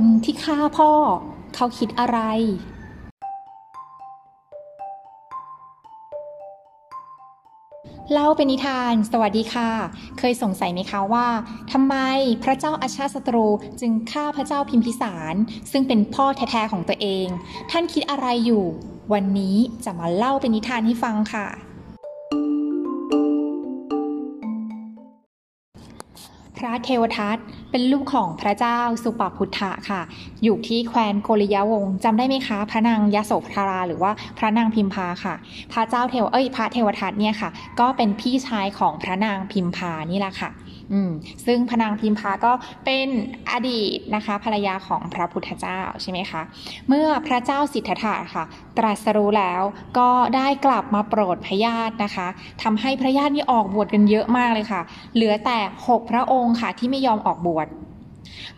คนที่ฆ่าพ่อ เขาคิดอะไร เล่าเป็นนิทาน สวัสดีค่ะ เคยสงสัยไหมคะว่าทำไมพระเจ้าอาชาศัตรูจึงฆ่าพระเจ้าพิมพิสาร ซึ่งเป็นพ่อแท้ๆของตัวเอง ท่านคิดอะไรอยู่ วันนี้จะมาเล่าเป็นนิทานให้ฟังค่ะ ระเทวทัตเป็นลูกของพระเจ้าสุปพุทธะค่ะ อยู่ที่แคว้นโกริยาวงศ์จำได้ไหมคะ พระนางยโสธราหรือว่าพระนางพิมพาค่ะ พระเจ้าเทวเอ้ยพระเทวทัตเนี่ยค่ะ ก็เป็นพี่ชายของพระนางพิมพานี่แหละค่ะอืมซึ่งพนางพิมพาก็เป็นอดีตนะคะภรรยาของพระพุทธเจ้าใช่ไหมคะ เมื่อพระเจ้าสิทธัตถะค่ะ ตรัสรู้แล้วก็ได้กลับมาโปรดพระญาตินะคะทำให้พระญาตินี่ออกบวชกันเยอะมากเลยค่ะ เหลือแต่6พระองค์ค่ะที่ไม่ยอมออกบวช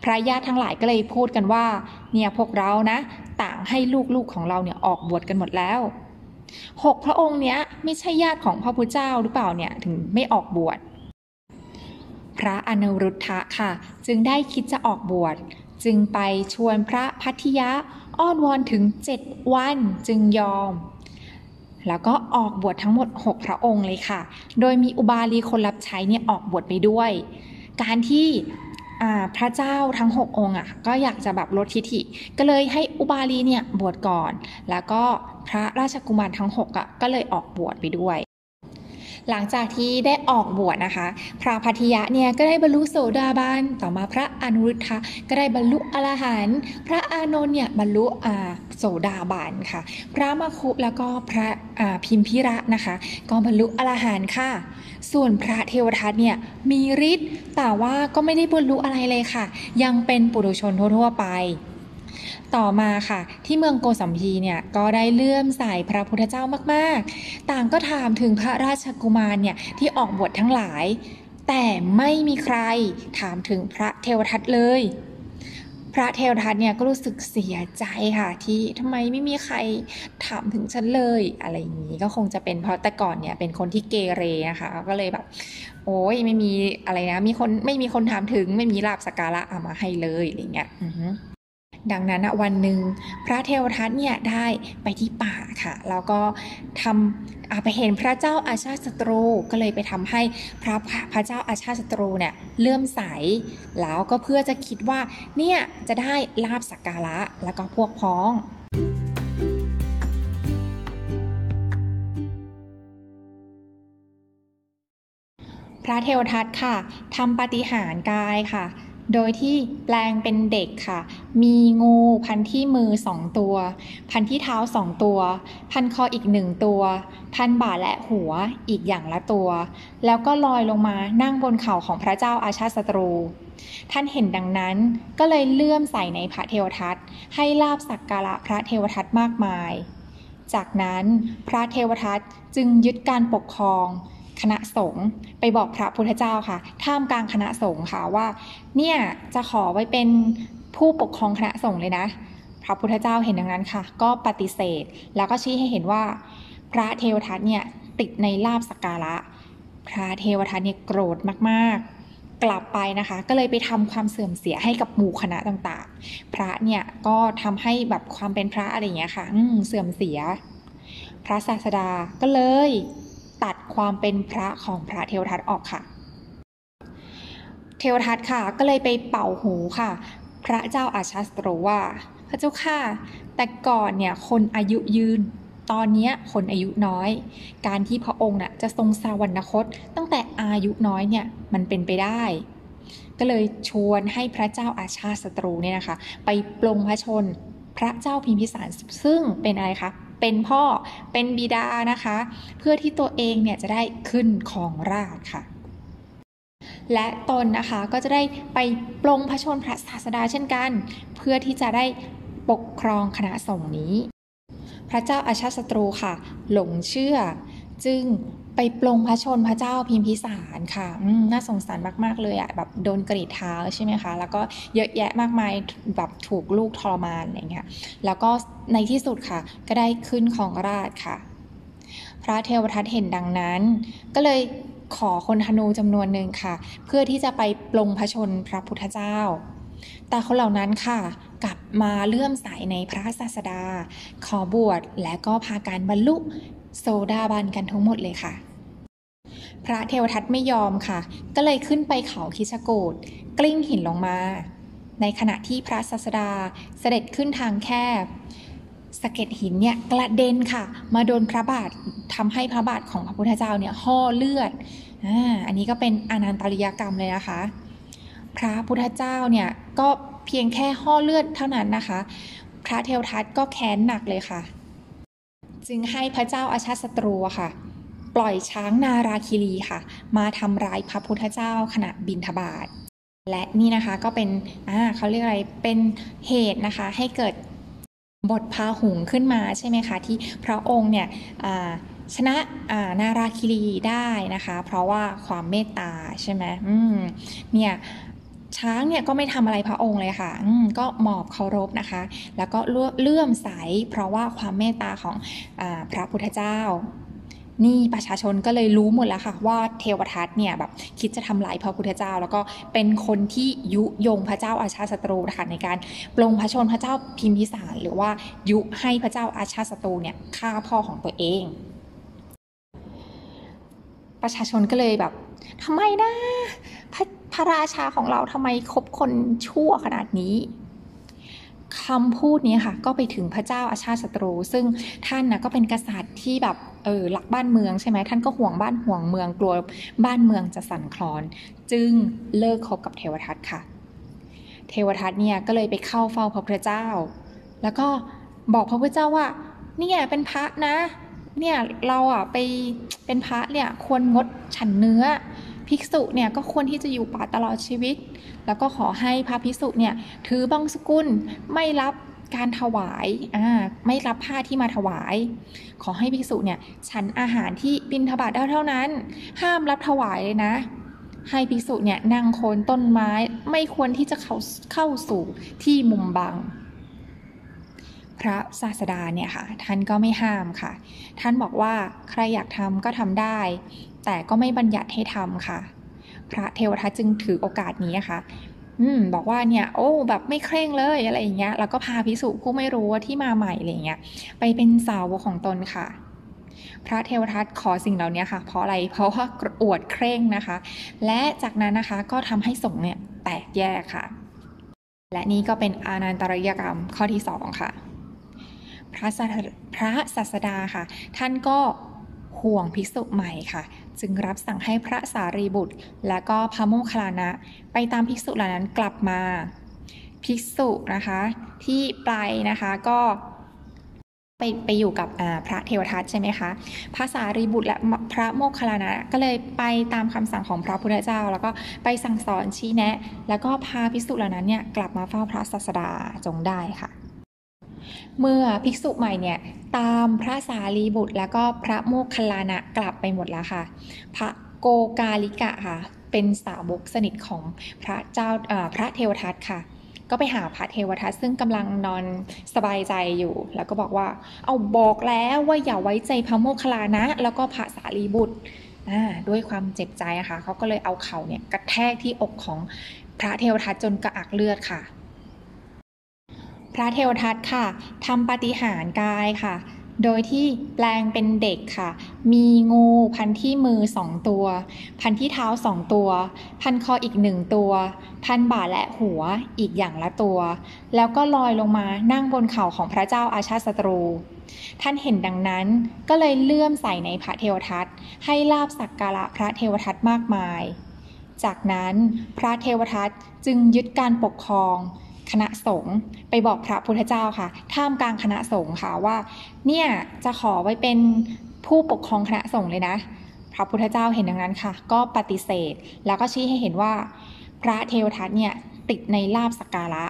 พระญาติทั้งหลายก็เลยพูดกันว่า เนี่ยพวกเรานะต่างให้ลูกๆของเราเนี่ยออกบวชกันหมดแล้วหกพระองค์เนี้ยไม่ใช่ญาติของพระพุทธเจ้าหรือเปล่าเนี่ยถึงไม่ออกบวช พระอนุรุทธะค่ะ จึงได้คิดจะออกบวช จึงไปชวนพระพัทยะอ้อนวอนถึงเจ็ดวันจึงยอม แล้วก็ออกบวชทั้งหมด 6 พระองค์เลยค่ะ โดยมีอุบาลีคนรับใช้เนี่ยออกบวชไปด้วย การที่พระเจ้าทั้ง 6 องค์อะก็อยากจะแบบลดทิฐิ ก็เลยให้อุบาลีเนี่ยบวชก่อน แล้วก็พระราชกุมารทั้ง 6อะก็เลยออกบวชไปด้วย หลังจากที่ได้ออกบวชนะคะ พระพัทยะเนี่ยก็ได้บรรลุโสดาบันต่อมาพระอนุรุทธะก็ได้บรรลุอรหันต์พระอานนท์เนี่ยบรรลุโสดาบันค่ะ พระมคุแล้วก็พระพิมพิระนะคะ ก็บรรลุอรหันต์ค่ะ ส่วนพระเทวทัตเนี่ยมีฤทธิ์แต่ว่าก็ไม่ได้บรรลุอะไรเลยค่ะ ยังเป็นปุถุชนทั่วๆไป ต่อมาค่ะ ที่เมืองโกสัมพีเนี่ยก็ได้เลื่อมใสพระพุทธเจ้ามากๆ ต่างก็ถามถึงพระราชกุมารเนี่ยที่ออกบวชทั้งหลาย แต่ไม่มีใครถามถึงพระเทวทัตเลย พระเทวทัตเนี่ยก็รู้สึกเสียใจค่ะที่ทำไมไม่มีใครถามถึงฉันเลย อะไรอย่างนี้ก็คงจะเป็นเพราะแต่ก่อนเนี่ยเป็นคนที่เกเรนะคะก็เลยแบบโอ้ยไม่มีอะไรนะมีคนไม่มีคนถามถึงไม่มีลาบสการะเอามาให้เลยอะไรเงี้ย ดังนั้นวันหนึ่งพระเทวทัตเนี่ยได้ไปที่ป่าค่ะ แล้วก็ทำไปเห็นพระเจ้าอาชาศัตรูก็เลยไปทำให้พระพระเจ้าอาชาศัตรูเนี่ยเลื่อมใส แล้วก็เพื่อจะคิดว่าเนี่ยจะได้ลาบสักการะแล้วก็พวกพ้องพระเทวทัตค่ะทำปฏิหารกายค่ะ โดยที่แปลงเป็นเด็กค่ะ มีงูพันที่มือสองตัว พันที่เท้าสองตัว พันคออีกหนึ่งตัว พันบ่าและหัวอีกอย่างละตัว แล้วก็ลอยลงมานั่งบนเข่าของพระเจ้าอาชาติศัตรู ท่านเห็นดังนั้นก็เลยเลื่อมใส่ในพระเทวทัตให้ลาบสักการะพระเทวทัตมากมาย จากนั้นพระเทวทัตจึงยึดการปกครอง คณะสงฆ์ไปบอกพระพุทธเจ้าค่ะท่ามกลางคณะสงฆ์ค่ะว่า เนี่ยจะขอไว้เป็นผู้ปกครองคณะสงฆ์เลยนะ พระพุทธเจ้าเห็นดังนั้นค่ะ ก็ปฏิเสธแล้วก็ชี้ให้เห็นว่า พระเทวทัตเนี่ยติดในลาบสการะ พระเทวทัตเนี่ยโกรธมากๆ กลับไปนะคะ ก็เลยไปทำความเสื่อมเสียให้กับหมู่คณะต่างๆ พระเนี่ยก็ทำให้แบบความเป็นพระอะไรอย่างเงี้ยค่ะเสื่อมเสีย พระศาสดาก็เลย ตัดความเป็นพระของพระเทวทัตออกค่ะ เทวทัตค่ะก็เลยไปเป่าหูค่ะ พระเจ้าอาชาสตรว่าพระเจ้าค่ะ แต่ก่อนเนี่ยคนอายุยืน ตอนนี้คนอายุน้อย การที่พระองค์น่ะจะทรงสวรรคต ตั้งแต่อายุน้อยเนี่ยมันเป็นไปได้ ก็เลยชวนให้พระเจ้าอาชาศัตรูเนี่ยนะคะ ไปปลงพระชนพระเจ้าพิมพิสารซึ่งเป็นอะไรคะ เป็นพ่อเป็นบิดานะคะ เพื่อที่ตัวเองเนี่ยจะได้ขึ้นของราชค่ะ และตนนะคะก็จะได้ไปปลงพระชนพระศาสดาเช่นกัน เพื่อที่จะได้ปกครองคณะสงฆ์นี้ พระเจ้าอาชาศัตรูค่ะ หลงเชื่อ จึง ไปปลงพระชนพระเจ้าพิมพิสารค่ะน่าสงสารมาก ๆ เลยอะแบบโดนกรีดเท้าใช่ไหมคะ แล้วก็เยอะแยะมากมายแบบถูกลูกทรมานอะไรเงี้ย แล้วก็ในที่สุดค่ะ ก็ได้ขึ้นของราชค่ะ พระเทวทัตเห็นดังนั้น ก็เลยขอคนธนูจำนวนหนึ่งค่ะ เพื่อที่จะไปปลงพระชนพระพุทธเจ้า แต่คนเหล่านั้นค่ะ กลับมาเลื่อมใสในพระศาสดา ขอบวชและก็พาการบรรลุโซดาบันกันทั้งหมดเลยค่ะ พระเทวทัตไม่ยอมค่ะ ก็เลยขึ้นไปเขาคิชโกดกลิ้งหินลงมา ในขณะที่พระศาสดาเสด็จขึ้นทางแคบสะเก็ดหินเนี่ยกระเด็นค่ะ มาโดนพระบาททำให้พระบาทของพระพุทธเจ้าเนี่ยห่อเลือดอ่าอันนี้ก็เป็นอนันตริยกรรมเลยนะคะ พระพุทธเจ้าเนี่ยก็เพียงแค่ห่อเลือดเท่านั้นนะคะ พระเทวทัตก็แค้นหนักเลยค่ะ จึงให้พระเจ้าอาชาติศัตรูค่ะ ปล่อยช้างนาราคิรีค่ะ มาทำร้ายพระพุทธเจ้าขณะบินทบาทและนี่นะคะก็เป็นอ่าเขาเรียกอะไรเป็นเหตุนะคะให้เกิดบทพาหุงขึ้นมาใช่ไหมคะที่พระองค์เนี่ยชนะานาราคิรีได้นะคะ เพราะว่าความเมตตาใช่ไหมอืมเนี่ยช้างเนี่ยก็ไม่ทำอะไรพระองค์เลยค่ะอืมก็หมอบเคารพนะคะ แล้วก็เลื่อมใสเพราะว่าความเมตตาของอพระพุทธเจ้า นี่ประชาชนก็เลยรู้หมดแล้วค่ะ ว่าเทวทัตเนี่ยแบบคิดจะทำลายพระพุทธเจ้า แล้วก็เป็นคนที่ยุยงพระเจ้าอาชาติศัตรูนะคะในการปลงพระชนพระเจ้าพิมพิสาร หรือว่ายุให้พระเจ้าอาชาติศัตรูเนี่ยฆ่าพ่อของตัวเอง ประชาชนก็เลยแบบทำไมนะพระพระราชาของเราทำไมคบคนชั่วขนาดนี้ คำพูดนี้ค่ะก็ไปถึงพระเจ้าอาชาติศัตรู ซึ่งท่านนะก็เป็นกษัตริย์ที่แบบเออหลักบ้านเมืองใช่ไหมท่านก็ห่วงบ้านห่วงเมืองกลัวบ้านเมืองจะสั่นคลอน จึงเลิกคบกับเทวทัตค่ะ เทวทัตเนี่ยก็เลยไปเข้าเฝ้าพระพุทธเจ้า แล้วก็บอกพระพุทธเจ้าว่าเนี่ยเป็นพระนะเนี่ยเราอะไปเป็นพระเนี่ยควรงดฉันเนื้อ ภิกษุเนี่ยก็ควรที่จะอยู่ป่าตลอดชีวิต แล้วก็ขอให้พระภิกษุเนี่ยถือบังสกุลไม่รับการถวายอ่าไม่รับผ้าที่มาถวาย ขอให้ภิกษุเนี่ยฉันอาหารที่บิณฑบาตได้เท่านั้น ห้ามรับถวายเลยนะ ให้ภิกษุเนี่ยนั่งโคนต้นไม้ไม่ควรที่จะเข้าเข้าสู่ที่มุมบัง พระศาสดาเนี่ยค่ะท่านก็ไม่ห้ามค่ะ ท่านบอกว่าใครอยากทำก็ทำได้ แต่ก็ไม่บัญญัติให้ทำค่ะ พระเทวทัตจึงถือโอกาสนี้นะคะอืมบอกว่าเนี่ยโอ้แบบไม่เคร่งเลยอะไรอย่างเงี้ยแล้วก็พาพิสุผู้ไม่รู้ว่าที่มาใหม่อะไรเงี้ยไปเป็นสาวกของตนค่ะ พระเทวทัตขอสิ่งเหล่านี้ค่ะ เพราะอะไรเพราะว่าอวดเคร่งนะคะ และจากนั้นนะคะก็ทำให้สงฆ์เนี่ยแตกแยกค่ะ และนี่ก็เป็นอานันตริยกรรมข้อที่สองค่ะ พระศาพระศาสดาค่ะ ท่านก็ห่วงภิกษุใหม่ค่ะ จึงรับสั่งให้พระสารีบุตร และก็พระโมคคัลลานะ ไปตามภิกษุเหล่านั้นกลับมา ภิกษุนะคะ ที่ไปนะคะก็ไปไปอยู่กับพระเทวทัตใช่ไหมคะพระสารีบุตรและพระโมคคัลลานะ ก็เลยไปตามคำสั่งของพระพุทธเจ้า แล้วก็ไปสั่งสอนชี้แนะ แล้วก็พาภิกษุเหล่านั้นเนี่ยกลับมาเฝ้าพระศาสดาจงได้ค่ะ เมื่อภิกษุใหม่เนี่ยตามพระสารีบุตร แล้วก็พระโมคคัลลานะกลับไปหมดแล้วค่ะ พระโกกาลิกะค่ะ เป็นสาวกสนิทของพระเจ้าพระเทวทัตค่ะ ก็ไปหาพระเทวทัตซึ่งกำลังนอนสบายใจอยู่ แล้วก็บอกว่า เอาบอกแล้วว่าอย่าไว้ใจพระโมคคัลลานะ แล้วก็พระสารีบุตรด้วยความเจ็บใจอะค่ะเขาก็เลยเอาเข่าเนี่ยกระแทกที่อกของพระเทวทัตจนกระอักเลือดค่ะ พระเทวทัตค่ะทำปฏิหารกายค่ะ โดยที่แปลงเป็นเด็กค่ะ มีงูพันที่มือสองตัว พันที่เท้าสองตัว พันคออีกหนึ่งตัว พันบ่าและหัวอีกอย่างละตัว แล้วก็ลอยลงมานั่งบนเข่าของพระเจ้าอาชาติศัตรู ท่านเห็นดังนั้นก็เลยเลื่อมใส่ในพระเทวทัตให้ลาบสักการะพระเทวทัตมากมาย จากนั้นพระเทวทัตจึงยึดการปกครอง คณะสงฆ์ไปบอกพระพุทธเจ้าค่ะท่ามกลางคณะสงฆ์ค่ะว่า เนี่ยจะขอไว้เป็นผู้ปกครองคณะสงฆ์เลยนะ พระพุทธเจ้าเห็นดังนั้นค่ะ ก็ปฏิเสธแล้วก็ชี้ให้เห็นว่า พระเทวทัตเนี่ยติดในลาบสักการะ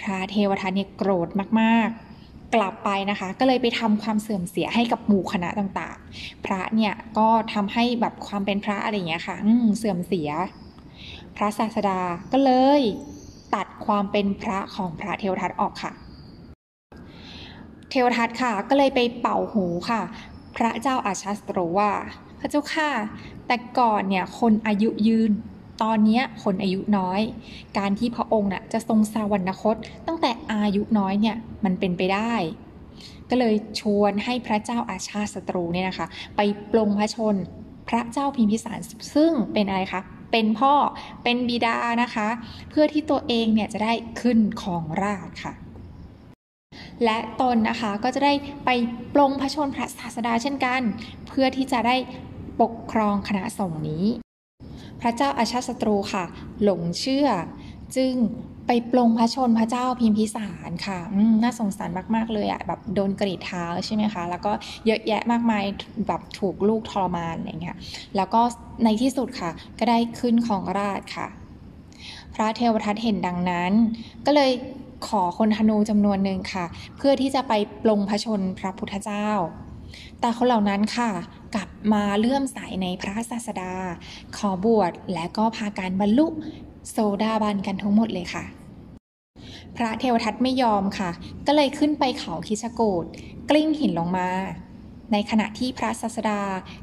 พระเทวทัตเนี่ยโกรธมากๆ กลับไปนะคะ ก็เลยไปทำความเสื่อมเสียให้กับหมู่คณะต่างๆ พระเนี่ยก็ทำให้แบบความเป็นพระอะไรอย่างเงี้ยค่ะเสื่อมเสีย พระศาสดาก็เลย ตัดความเป็นพระของพระเทวทัตออกค่ะ เทวทัตค่ะก็เลยไปเป่าหูค่ะ พระเจ้าอาชาสตรูว่าพระเจ้าค่ะ แต่ก่อนเนี่ยคนอายุยืน ตอนนี้คนอายุน้อย การที่พระองค์น่ะจะทรงสวรรคต ตั้งแต่อายุน้อยเนี่ยมันเป็นไปได้ ก็เลยชวนให้พระเจ้าอาชาติศัตรูเนี่ยนะคะ ไปปลงพระชนพระเจ้าพิมพิสารซึ่งเป็นอะไรคะ เป็นพ่อเป็นบิดานะคะ เพื่อที่ตัวเองเนี่ยจะได้ขึ้นของราชค่ะ และตนนะคะก็จะได้ไปปลงพระชนพระศาสดาเช่นกัน เพื่อที่จะได้ปกครองคณะสงฆ์นี้ พระเจ้าอาชาศัตรูค่ะ หลงเชื่อ จึง ไปปลงพระชนพระเจ้าพิมพิสารค่ะน่าสงสารมาก ๆ เลยอะแบบโดนกรีดเท้าใช่ไหมคะ แล้วก็เยอะแยะมากมายแบบถูกลูกทรมานอะไรเงี้ย แล้วก็ในที่สุดค่ะ ก็ได้ขึ้นของราชค่ะ พระเทวทัตเห็นดังนั้น ก็เลยขอคนธนูจำนวนหนึ่งค่ะ เพื่อที่จะไปปลงพระชนพระพุทธเจ้า แต่คนเหล่านั้นค่ะ กลับมาเลื่อมใสในพระศาสดา ขอบวชและก็พาการบรรลุโซดาบันกันทั้งหมดเลยค่ะ พระเทวทัตไม่ยอมค่ะ ก็เลยขึ้นไปเขาคิชโกดกลิ้งหินลงมา ในขณะที่พระศาสดา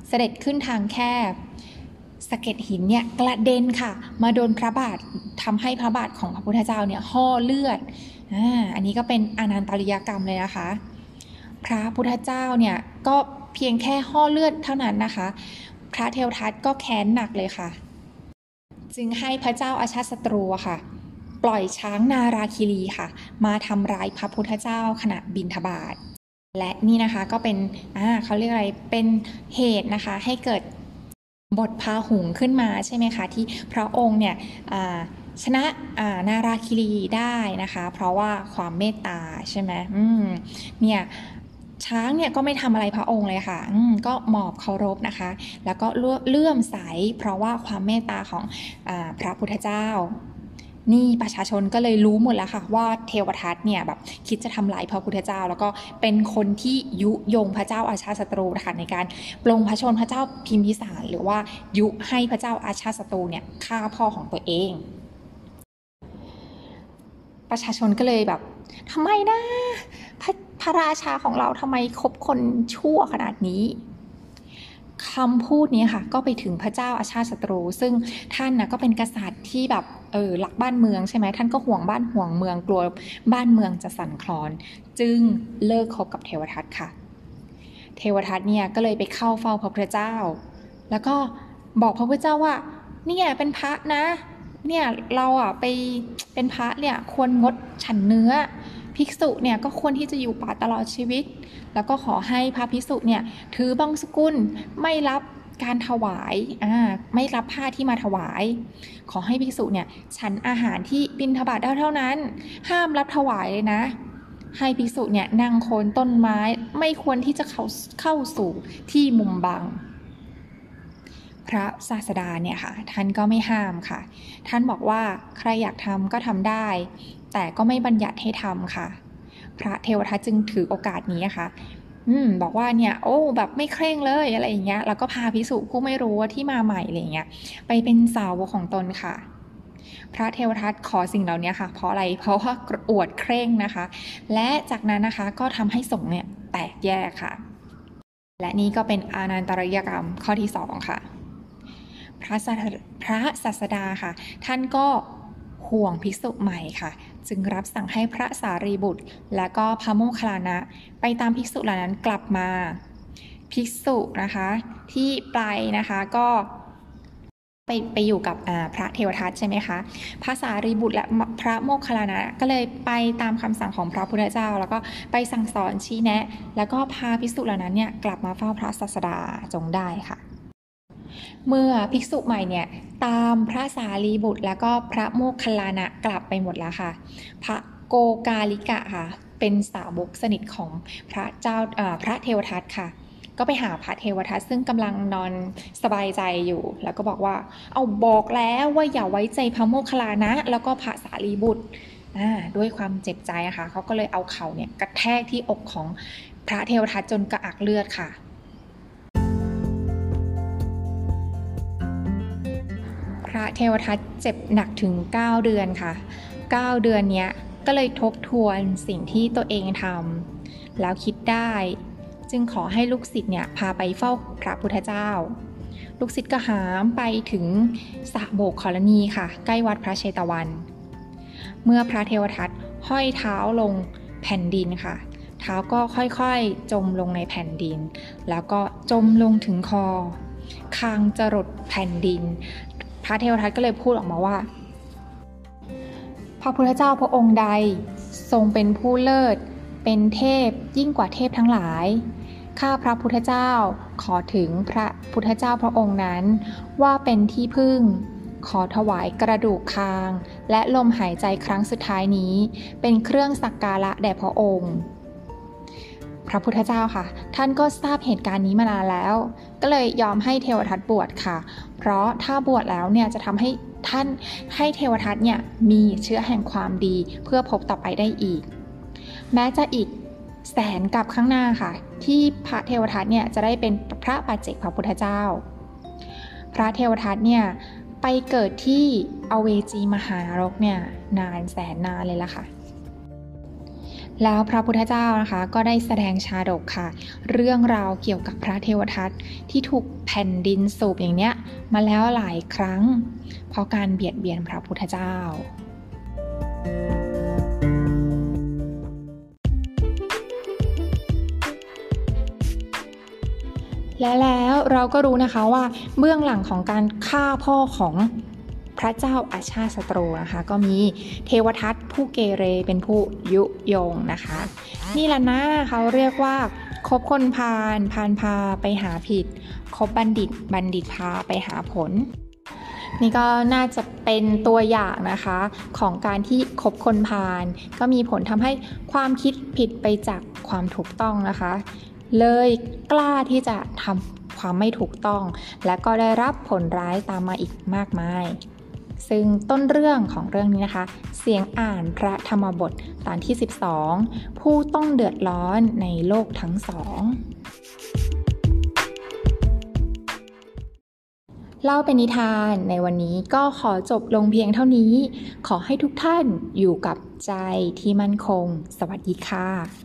เสด็จขึ้นทางแคบสะเก็ดหินเนี่ยกระเด็นค่ะ มาโดนพระบาททำให้พระบาทของพระพุทธเจ้าเนี่ยห่อเลือดอ่าอันนี้ก็เป็นอนันตริยกรรมเลยนะคะ พระพุทธเจ้าเนี่ยก็เพียงแค่ห่อเลือดเท่านั้นนะคะ พระเทวทัตก็แค้นหนักเลยค่ะ จึงให้พระเจ้าอาชาติศัตรูค่ะ ปล่อยช้างนาราคิรีค่ะ มาทำร้ายพระพุทธเจ้าขณะบินทบาทและนี่นะคะก็เป็นอ่าเขาเรียกอะไรเป็นเหตุนะคะให้เกิดบทพาหุงขึ้นมาใช่ไหมคะที่พระองค์เนี่ยชนะนาราคิรีได้นะคะ เพราะว่าความเมตตาใช่ไหมอืมเนี่ยช้างเนี่ยก็ไม่ทำอะไรพระองค์เลยค่ะก็หมอบเคารพนะคะ แล้วก็เลื่อมใสเพราะว่าความเมตตาของอพระพุทธเจ้า นี่ประชาชนก็เลยรู้หมดแล้วค่ะ ว่าเทวทัตเนี่ยแบบคิดจะทำลายพระพุทธเจ้า แล้วก็เป็นคนที่ยุยงพระเจ้าอาชาศัตรูนะคะในการปลงพระชนพระเจ้าพิมพิสาร หรือว่ายุให้พระเจ้าอาชาศัตรูเนี่ยฆ่าพ่อของตัวเอง ประชาชนก็เลยแบบทำไมนะพระพระราชาของเราทำไมคบคนชั่วขนาดนี้ คำพูดนี้ค่ะก็ไปถึงพระเจ้าอาชาติศัตรู ซึ่งท่านนะก็เป็นกษัตริย์ที่แบบเออหลักบ้านเมืองใช่ไหมท่านก็ห่วงบ้านห่วงเมืองกลัวบ้านเมืองจะสั่นคลอน จึงเลิกคบกับเทวทัตค่ะ เทวทัตเนี่ยก็เลยไปเข้าเฝ้าพระพุทธเจ้า แล้วก็บอกพระพุทธเจ้าว่าเนี่ยเป็นพระนะเนี่ยเราอะไปเป็นพระเนี่ยควรงดฉันเนื้อ ภิกษุเนี่ยก็ควรที่จะอยู่ป่าตลอดชีวิต แล้วก็ขอให้พระภิกษุเนี่ยถือบังสกุลไม่รับการถวายอ่าไม่รับผ้าที่มาถวาย ขอให้ภิกษุเนี่ยฉันอาหารที่บินทบาทได้เท่านั้น ห้ามรับถวายเลยนะ ให้ภิกษุเนี่ยนั่งโคนต้นไม้ไม่ควรที่จะเข้าเข้าสู่ที่มุมบัง พระศาสดาเนี่ยค่ะ ท่านก็ไม่ห้ามค่ะ ท่านบอกว่าใครอยากทำก็ทำได้ แต่ก็ไม่บัญญัติให้ทำค่ะ พระเทวทัตจึงถือโอกาสนี้นะคะอืมบอกว่าเนี่ยโอ้แบบไม่เคร่งเลยอะไรอย่างเงี้ยแล้วก็พาพิสุผู้ไม่รู้ที่มาใหม่อะไรเงี้ยไปเป็นสาวกของตนค่ะ พระเทวทัตขอสิ่งเหล่านี้ค่ะ เพราะอะไรเพราะว่าอวดเคร่งนะคะ และจากนั้นนะคะก็ทำให้สงฆ์เนี่ยแตกแยกค่ะ และนี่ก็เป็นอานันตริยกรรมข้อที่สองค่ะ พระพระศาสดาค่ะ ท่านก็ห่วงภิกษุใหม่ค่ะ จึงรับสั่งให้พระสารีบุตร และก็พระโมคคัลลานะ ไปตามภิกษุเหล่านั้นกลับมา ภิกษุนะคะ ที่ไปนะคะก็ไปไปอยู่กับพระเทวทัตใช่ไหมคะ พระสารีบุตรและพระโมคคัลลานะก็เลยไปตามคำสั่งของพระพุทธเจ้า แล้วก็ไปสั่งสอนชี้แนะ แล้วก็พาภิกษุเหล่านั้นเนี่ยกลับมาเฝ้าพระศาสดาจงได้ค่ะ เมื่อภิกษุใหม่เนี่ยตามพระสารีบุตร แล้วก็พระโมคคัลลานะกลับไปหมดแล้วค่ะ พระโกกาลิกะค่ะ เป็นสาวกสนิทของพระเจ้าพระเทวทัตค่ะ ก็ไปหาพระเทวทัตซึ่งกำลังนอนสบายใจอยู่ แล้วก็บอกว่า เอาบอกแล้วว่าอย่าไว้ใจพระโมคคัลลานะ แล้วก็พระสารีบุตรด้วยความเจ็บใจค่ะเขาก็เลยเอาเข่าเนี่ยกระแทกที่อกของพระเทวทัตจนกระอักเลือดค่ะ ระเทวทัตเจ็บหนักถึง 9 เดือนค่ะ 9 เดือนเนี้ยก็เลยทบทวนสิ่งที่ตัวเองทำแล้วคิดได้ จึงขอให้ลูกศิษย์เนี่ยพาไปเฝ้าพระพุทธเจ้า ลูกศิษย์ก็หามไปถึงสระโบกขรณีค่ะ ใกล้วัดพระเชตวัน เมื่อพระเทวทัตห้อยเท้าลงแผ่นดินค่ะ เท้าก็ค่อยๆจมลงในแผ่นดิน แล้วก็จมลงถึงคอคางจะรดแผ่นดิน พระเทวทัตก็เลยพูดออกมาว่า พระพุทธเจ้าพระองค์ใดทรงเป็นผู้เลิศ เป็นเทพยิ่งกว่าเทพทั้งหลาย ข้าพระพุทธเจ้าขอถึงพระพุทธเจ้าพระองค์นั้น ว่าเป็นที่พึ่ง ขอถวายกระดูกคาง และลมหายใจครั้งสุดท้ายนี้ เป็นเครื่องสักการะแด่พระองค์ พระพุทธเจ้าค่ะ ท่านก็ทราบเหตุการณ์นี้มานานแล้ว ก็เลยยอมให้เทวทัตบวชค่ะ เพราะถ้าบวชแล้วเนี่ยจะทำให้ท่านให้เทวทัตเนี่ยมีเชื้อแห่งความดีเพื่อพบต่อไปได้อีก แม้จะอีกแสนกับข้างหน้าค่ะ ที่พระเทวทัตเนี่ยจะได้เป็นพระปัจเจกพระพุทธเจ้า พระเทวทัตเนี่ยไปเกิดที่อเวจีมหารกเนี่ยนานแสนนานเลยละค่ะ แล้วพระพุทธเจ้านะคะ ก็ได้แสดงชาดกค่ะ เรื่องราวเกี่ยวกับพระเทวทัตที่ถูกแผ่นดินสูบอย่างเนี้ยมาแล้วหลายครั้ง เพราะการเบียดเบียนพระพุทธเจ้า และแล้วเราก็รู้นะคะว่าเบื้องหลังของการฆ่าพ่อของ พระเจ้าอาชาติศัตรูนะคะ ก็มีเทวทัตผู้เกเรเป็นผู้ยุยงนะคะ นี่แหละนะเขาเรียกว่าคบคนพาลพาลพาไปหาผิด คบบัณฑิตบัณฑิตพาไปหาผล นี่ก็น่าจะเป็นตัวอย่างนะคะ ของการที่คบคนพาลก็มีผลทำให้ความคิดผิดไปจากความถูกต้องนะคะ เลยกล้าที่จะทำความไม่ถูกต้อง และก็ได้รับผลร้ายตามมาอีกมากมาย ซึ่งต้นเรื่องของเรื่องนี้นะคะ เสียงอ่านพระธรรมบทตอนที่ 12 ผู้ต้องเดือดร้อนในโลกทั้งสองเล่าเป็นนิทานในวันนี้ก็ขอจบลงเพียงเท่านี้ ขอให้ทุกท่านอยู่กับใจที่มั่นคง สวัสดีค่ะ